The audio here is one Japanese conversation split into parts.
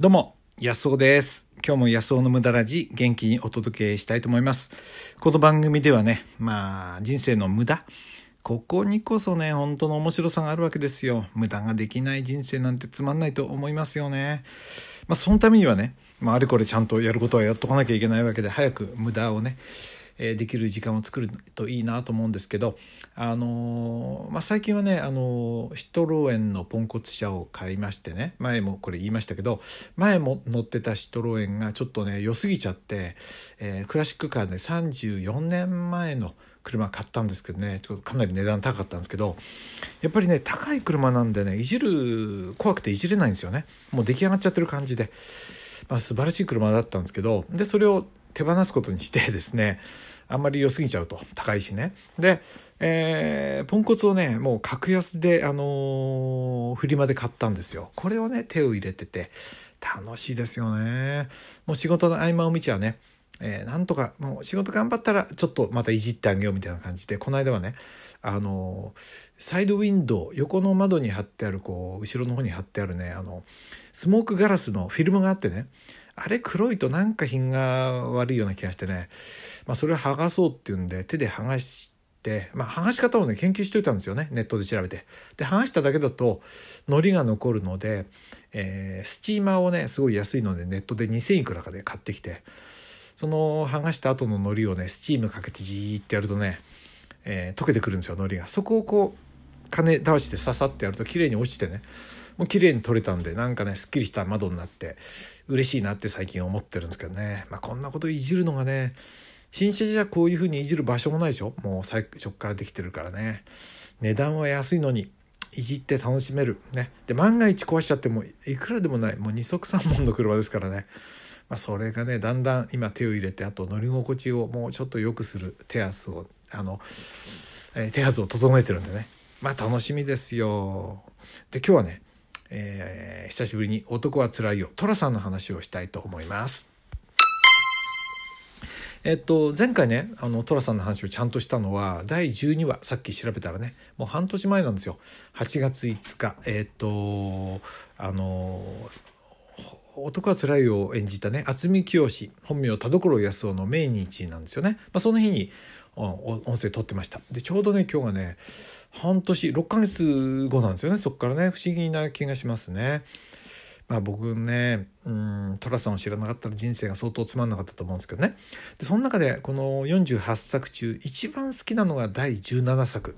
どうも、安尾です。今日も安尾の無駄ラジ元気にお届けしたいと思います。この番組ではね、まあ人生の無駄、ここにこそね、本当の面白さがあるわけですよ。無駄ができない人生なんてつまんないと思いますよね。まあそのためにはね、まああれこれちゃんとやることはやっとかなきゃいけないわけで、早く無駄をね、えできる時間を作るといいなと思うんですけど、あのまあ、最近はね、あのシトロエンのポンコツ車を買いましてね前もこれ言いましたけど前も乗ってたシトロエンがちょっとね良すぎちゃって、えークラシックカーで34年前の車買ったんですけどねちょっとかなり値段高かったんですけどやっぱりね高い車なんでねいじる怖くていじれないんですよね。もう出来上がっちゃってる感じで、まあ、素晴らしい車だったんですけどでそれを手放すことにしてですねあんまり良すぎちゃうと。高いしね。で、えーポンコツをねもう格安で、あのーフリマで買ったんですよ。これをね手を入れてて楽しいですよね。もう仕事の合間を見ちゃうね。えーなんとかもう仕事頑張ったらちょっとまたいじってあげようみたいな感じでこの間はねあのサイドウィンドウ横の窓に貼ってあるこう後ろの方に貼ってあるねあのスモークガラスのフィルムがあってねあれ黒いとなんか品が悪いような気がしてね、まあ、それを剥がそうっていうんで手で剥がして、まあ、剥がし方をね研究しといたんですよね。ネットで調べて。で剥がしただけだと糊が残るので、えースチーマーをねすごい安いのでネットで2000いくらかで買ってきてその剥がした後の糊をねスチームかけてじーってやるとね、えー溶けてくるんですよ糊が。そこをこう金倒しでささってやると綺麗に落ちてねもう綺麗に取れたんでなんかねすっきりした窓になって嬉しいなって最近思ってるんですけどね、まあ、こんなこといじるのがね新車じゃこういう風にいじる場所もないでしょ？もう最初からできてるからね。値段は安いのにいじって楽しめる。ね。で万が一壊しちゃってもいくらでもない。もう二足三門の車ですからね。まあ、それがねだんだん今手を入れてあと乗り心地をもうちょっと良くする手圧をあの、えー手圧を整えてるんでね。まあ楽しみですよ。で今日はね、えー久しぶりに「男はつらいよ」寅さんの話をしたいと思います。えっと、前回ねあの寅さんの話をちゃんとしたのは第12話さっき調べたらねもう半年前なんですよ。8月5日。えっとあの男はつらいを演じたね渥美清本名田所康夫の命日なんですよね、まあ、その日に音声撮ってました。でちょうどね今日がね半年6ヶ月後なんですよね。そこからね不思議な気がしますね。まあ僕ねうん寅さんを知らなかったら人生が相当つまんなかったと思うんですけどね。でその中でこの48作中一番好きなのが第17作。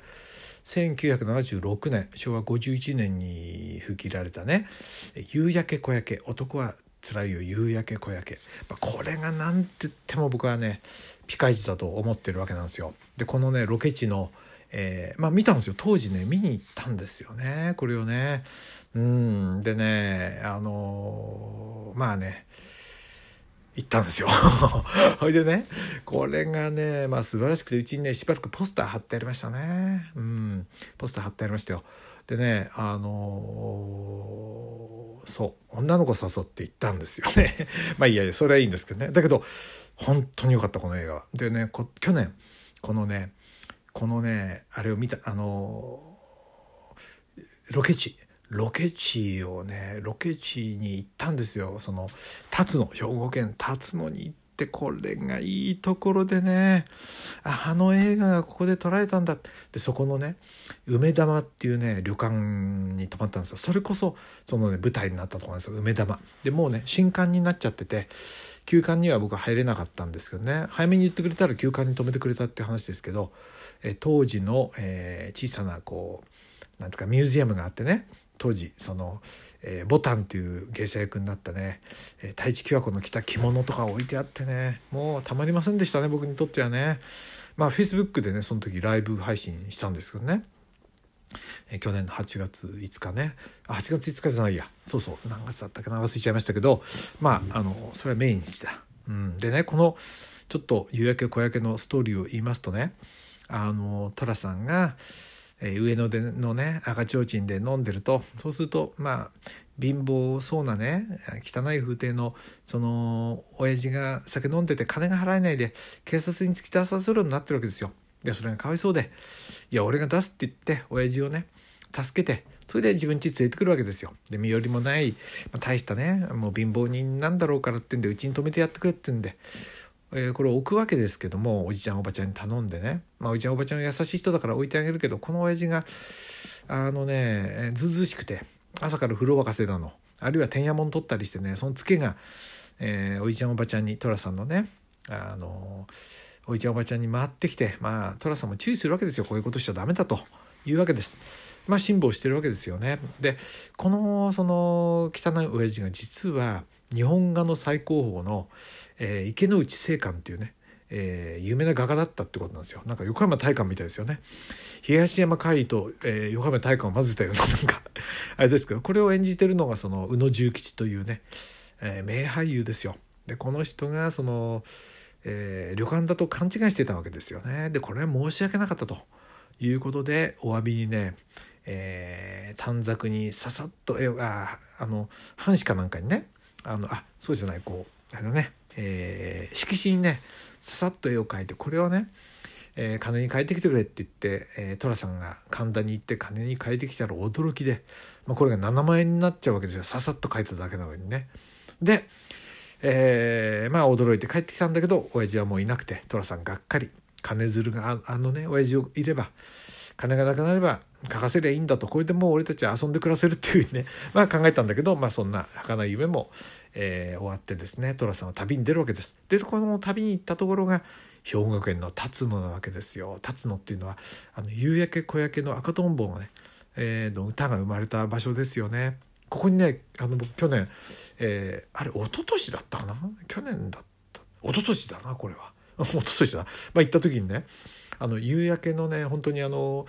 1976年昭和51年に吹きられたね「夕焼け小焼け。男はつらいよ夕焼け小焼け」これが何て言っても僕はねピカイチだと思ってるわけなんですよ。でこのねロケ地のえーまあ見たんですよ。当時ね見に行ったんですよねこれをね。うん。でねあのーまあね行ったんですよ。ほいでねこれがねまあ素晴らしくてうちにねしばらくポスター貼ってありましたね。うん。ポスター貼ってありましたよ。でねあのーそう女の子誘って行ったんですよね。まあいやいやそれはいいんですけどね。だけど本当に良かったこの映画は。でねこ去年このねこのねあれを見たあのロケ地ロケ地をねロケ地に行ったんですよ。その辰野兵庫県辰野に行ってこれがいいところでねあの映画がここで撮られたんだ。でそこのね梅玉っていうね旅館に泊まったんですよ。それこそそのね舞台になったところなんですよ。梅玉。でもうね新館になっちゃってて休館には僕は入れなかったんですけどね。早めに言ってくれたら休館に泊めてくれたっていう話ですけどえ当時の、えー小さなこうなんていうかミュージアムがあってね。当時その、えーボタンっていう芸者役になったね、え太一喜和子の着た着物とか置いてあってねもうたまりませんでしたね僕にとってはね。まあフェイスブックでねその時ライブ配信したんですけどね。えー去年の8月5日ね。あ8月5日じゃないや。そうそう何月だったかな？忘れちゃいましたけど。まああのそれは命日だ、うん、でねこのちょっと夕焼け小焼けのストーリーを言いますとねあの寅さんが、え上野でのね赤ちょうちんで飲んでるとそうするとまあ貧乏そうなね汚い風景のその親父が酒飲んでて金が払えないで警察に突き出させるようになってるわけですよ。でそれがかわいそうで「いや俺が出す」って言って親父をね助けてそれで自分家連れてくるわけですよ。で身寄りもない、まあ、大したねもう貧乏人なんだろうからってんでうちに泊めてやってくれって言うんで、えー、これを置くわけですけどもおじちゃんおばちゃんに頼んでね、まあ、おじちゃんおばちゃんは優しい人だから置いてあげるけどこの親父があのねずうずうしくて朝から風呂沸かせなのあるいはてんやも取ったりしてねそのツケが、えー、おじちゃんおばちゃんに寅さんのねあのおじちゃんおばちゃんに回ってきてまあ寅さんも注意するわけですよこういうことしちゃダメだというわけです。まあ辛抱してるわけですよね。でこのその汚い親父が実は日本画の最高峰の、えー、池内正観っていうねえー、有名な画家だったってことなんですよ。なんか横山大観みたいですよね。東山海と、えー、横山大観を混ぜたような なんかあれですけどこれを演じてるのがその宇野重吉というね、えー、名俳優ですよ。でこの人がその、えー、旅館だと勘違いしてたわけですよね。でこれは申し訳なかったと。いうことでお詫びにねえー、短冊にささっと絵ああの半紙かなんかにねあのあそうじゃないこうあれだね、えー、色紙にねささっと絵を描いてこれをね、えー、金に変えてきてくれって言って、えー、寅さんが神田に行って金に変えてきたら驚きで、まあ、これが7万円になっちゃうわけですよささっと描いただけなのにね。で、えー、まあ驚いて帰ってきたんだけど親父はもういなくて寅さんがっかり金づるがあのね親父をいれば金がなくなれば書かせりゃいいんだとこれでもう俺たちは遊んで暮らせるっていうふうにね、まあ、考えたんだけど、まあ、そんな儚い夢も、えー、終わってですね寅さんは旅に出るわけです。でこの旅に行ったところが兵庫県の辰野なわけですよ。辰野っていうのはあの夕焼け小焼けの赤とんぼがね、えー、の歌が生まれた場所ですよね。ここにねあの去年、えー、あれ一昨年だったかな？去年だった一昨年だなこれは一昨年だ、まあ、行った時にねあの夕焼けのね本当にあの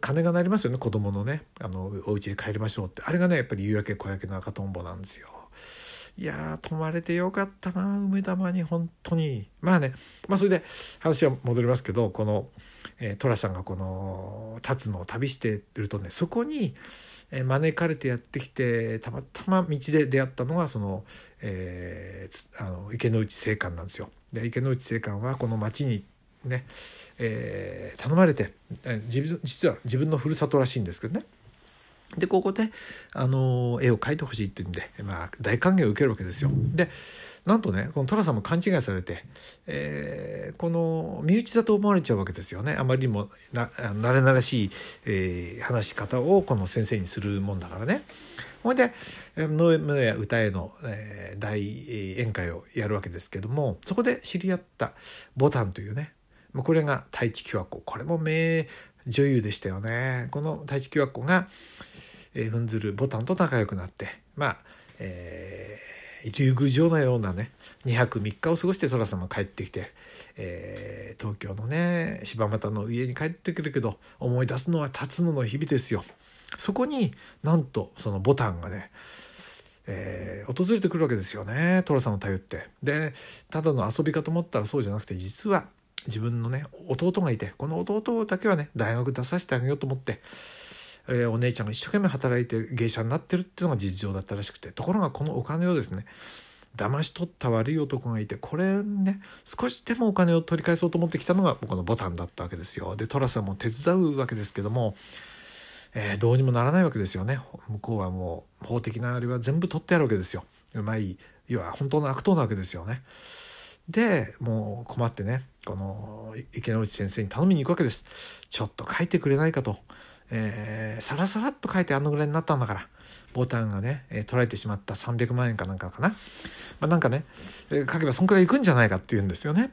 鐘が鳴りますよね。子供のね。あのお家に帰りましょうって。あれがねやっぱり夕焼け小焼けの赤とんぼなんですよ。いや泊まれてよかったな梅玉に本当に。まあねまあそれで話は戻りますけどこの、えー、寅さんがこの立つのを旅してるとねそこに、え、招かれてやってきてたまたま道で出会ったのがその,、えー、あの池内青官なんですよ。で池内青官はこの町にね、えー、頼まれて自分実は自分のふるさとらしいんですけどねでここで、あの絵を描いてほしいって言うんで、まあ、大歓迎を受けるわけですよ。でなんとねこの寅さんも勘違いされて、えー、この身内だと思われちゃうわけですよねあまりにもな慣れ慣れしい、えー、話し方をこの先生にするもんだからね。ほいで能村や歌への、えー、大宴会をやるわけですけどもそこで知り合ったボタンというねこれが太一喜和子これも名女優でしたよねこの太一喜和子が、えー、ふんずるボタンと仲良くなってまあ、えー、竜宮城のようなね2泊3日を過ごして寅様帰ってきて、えー、東京のね柴又の家に帰ってくるけど思い出すのは辰野の日々ですよ。そこになんとそのボタンがねえー、訪れてくるわけですよね寅さんを頼って。でただの遊びかと思ったらそうじゃなくて実は自分のね弟がいてこの弟だけはね大学出させてあげようと思って、えー、お姉ちゃんが一生懸命働いて芸者になってるっていうのが実情だったらしくてところがこのお金をですね騙し取った悪い男がいてこれね少しでもお金を取り返そうと思ってきたのがこのボタンだったわけですよ。で寅さんも手伝うわけですけども、えー、どうにもならないわけですよね向こうはもう法的なあれは全部取ってあるわけですよ。うまい要は本当の悪党なわけですよね。でもう困ってねこの池内先生に頼みに行くわけですちょっと書いてくれないかと、えー、さらさらっと書いてあのぐらいになったんだからボタンがね、えー、取られてしまった300万円かなんかかな、まあ、なんかね、えー、書けばそんくらいいくんじゃないかって言うんですよね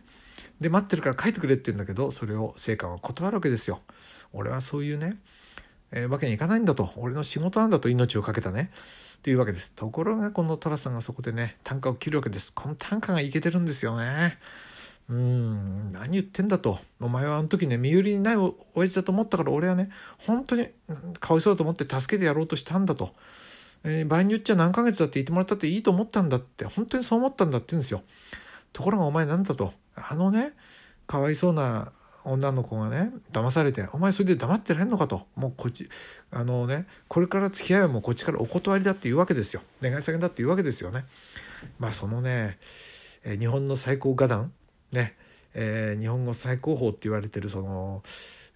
で待ってるから書いてくれって言うんだけどそれを聖官は断るわけですよ俺はそういうね、えー、わけにいかないんだと俺の仕事なんだと命を懸けたねというわけです。ところがこの寅さんがそこでね短歌を切るわけです。この短歌がいけてるんですよね。うん何言ってんだと。お前はあの時ね身寄りにない親父だと思ったから俺はね本当にかわいそうだと思って助けてやろうとしたんだと、えー、場合によっちゃ何ヶ月だって言ってもらったっていいと思ったんだって本当にそう思ったんだって言うんですよ。ところがお前なんだと。あのねかわいそうな女の子がね騙されて「お前それで黙ってられんのか」と。もうこっちあのねこれから付き合いはもうこっちからお断りだっていうわけですよ。願い下げだっていうわけですよね。まあそのね日本の最高画壇。ね、えー、日本語最高峰って言われてるその、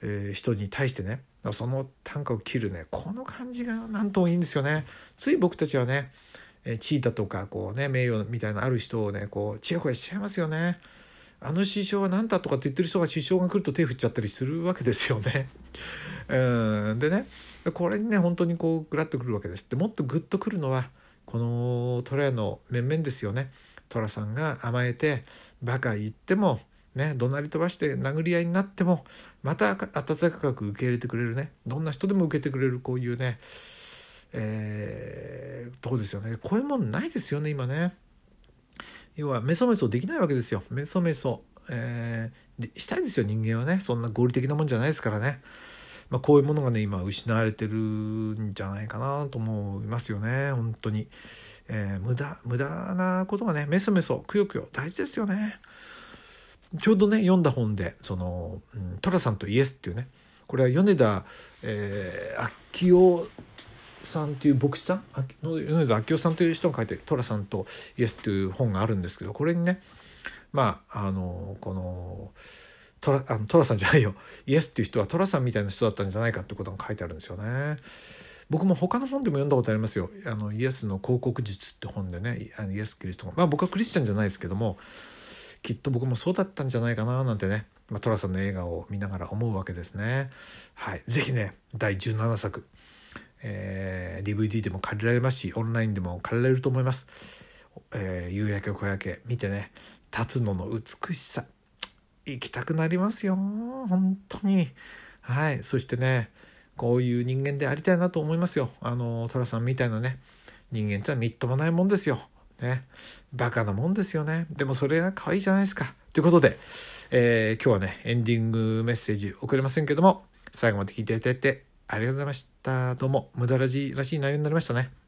えー、人に対してねその短歌を切るねこの感じがなんともいいんですよねつい僕たちはねチータとかこうね名誉みたいなある人をねこうちやほやしちゃいますよねあの首相は何だとかって言ってる人が首相が来ると手振っちゃったりするわけですよね。うんでねこれにね本当にこうグラッとくるわけです。でもっとグッとくるのはこの虎屋の面々ですよね。寅さんが甘えてバカ言ってもね怒鳴り飛ばして殴り合いになってもまた温かく受け入れてくれるね。どんな人でも受けてくれるこういうねえー、とこですよね。こういうもんないですよね今ね。要はメソメソできないわけですよ。メソメソ、えー、したいですよ人間はね。そんな合理的なもんじゃないですからね、まあ、こういうものがね今失われてるんじゃないかなと思いますよね。本当に、えー、無駄無駄なことがねメソメソくよくよ大事ですよね。ちょうどね読んだ本でその「うん、寅さんとイエス」っていうねこれは米田、えー、昭夫さんっていう牧師さん？米田明夫さんという人が書いてる「寅さんとイエス」という本があるんですけどこれにねまああのこの寅あの寅さんじゃないよ。イエスっていう人は寅さんみたいな人だったんじゃないかってことが書いてあるんですよね。僕も他の本でも読んだことありますよ。あのイエスの広告術って本でねあのイエス・キリストまあ僕はクリスチャンじゃないですけどもきっと僕もそうだったんじゃないかななんてね、まあ、寅さんの映画を見ながら思うわけですね。はい、ぜひね第17作えー、DVD でも借りられますしオンラインでも借りられると思います、えー、夕焼け小焼け見てね。立つのの美しさ。行きたくなりますよ本当に。はい。そしてねこういう人間でありたいなと思いますよ。あの寅さんみたいなね。人間ってはみっともないもんですよ。ね。バカなもんですよね。でもそれが可愛いじゃないですか。ということで、えー、今日はねエンディングメッセージ送れませんけども最後まで聞いていただいてありがとうございました。どうも、無駄らしい内容になりましたね。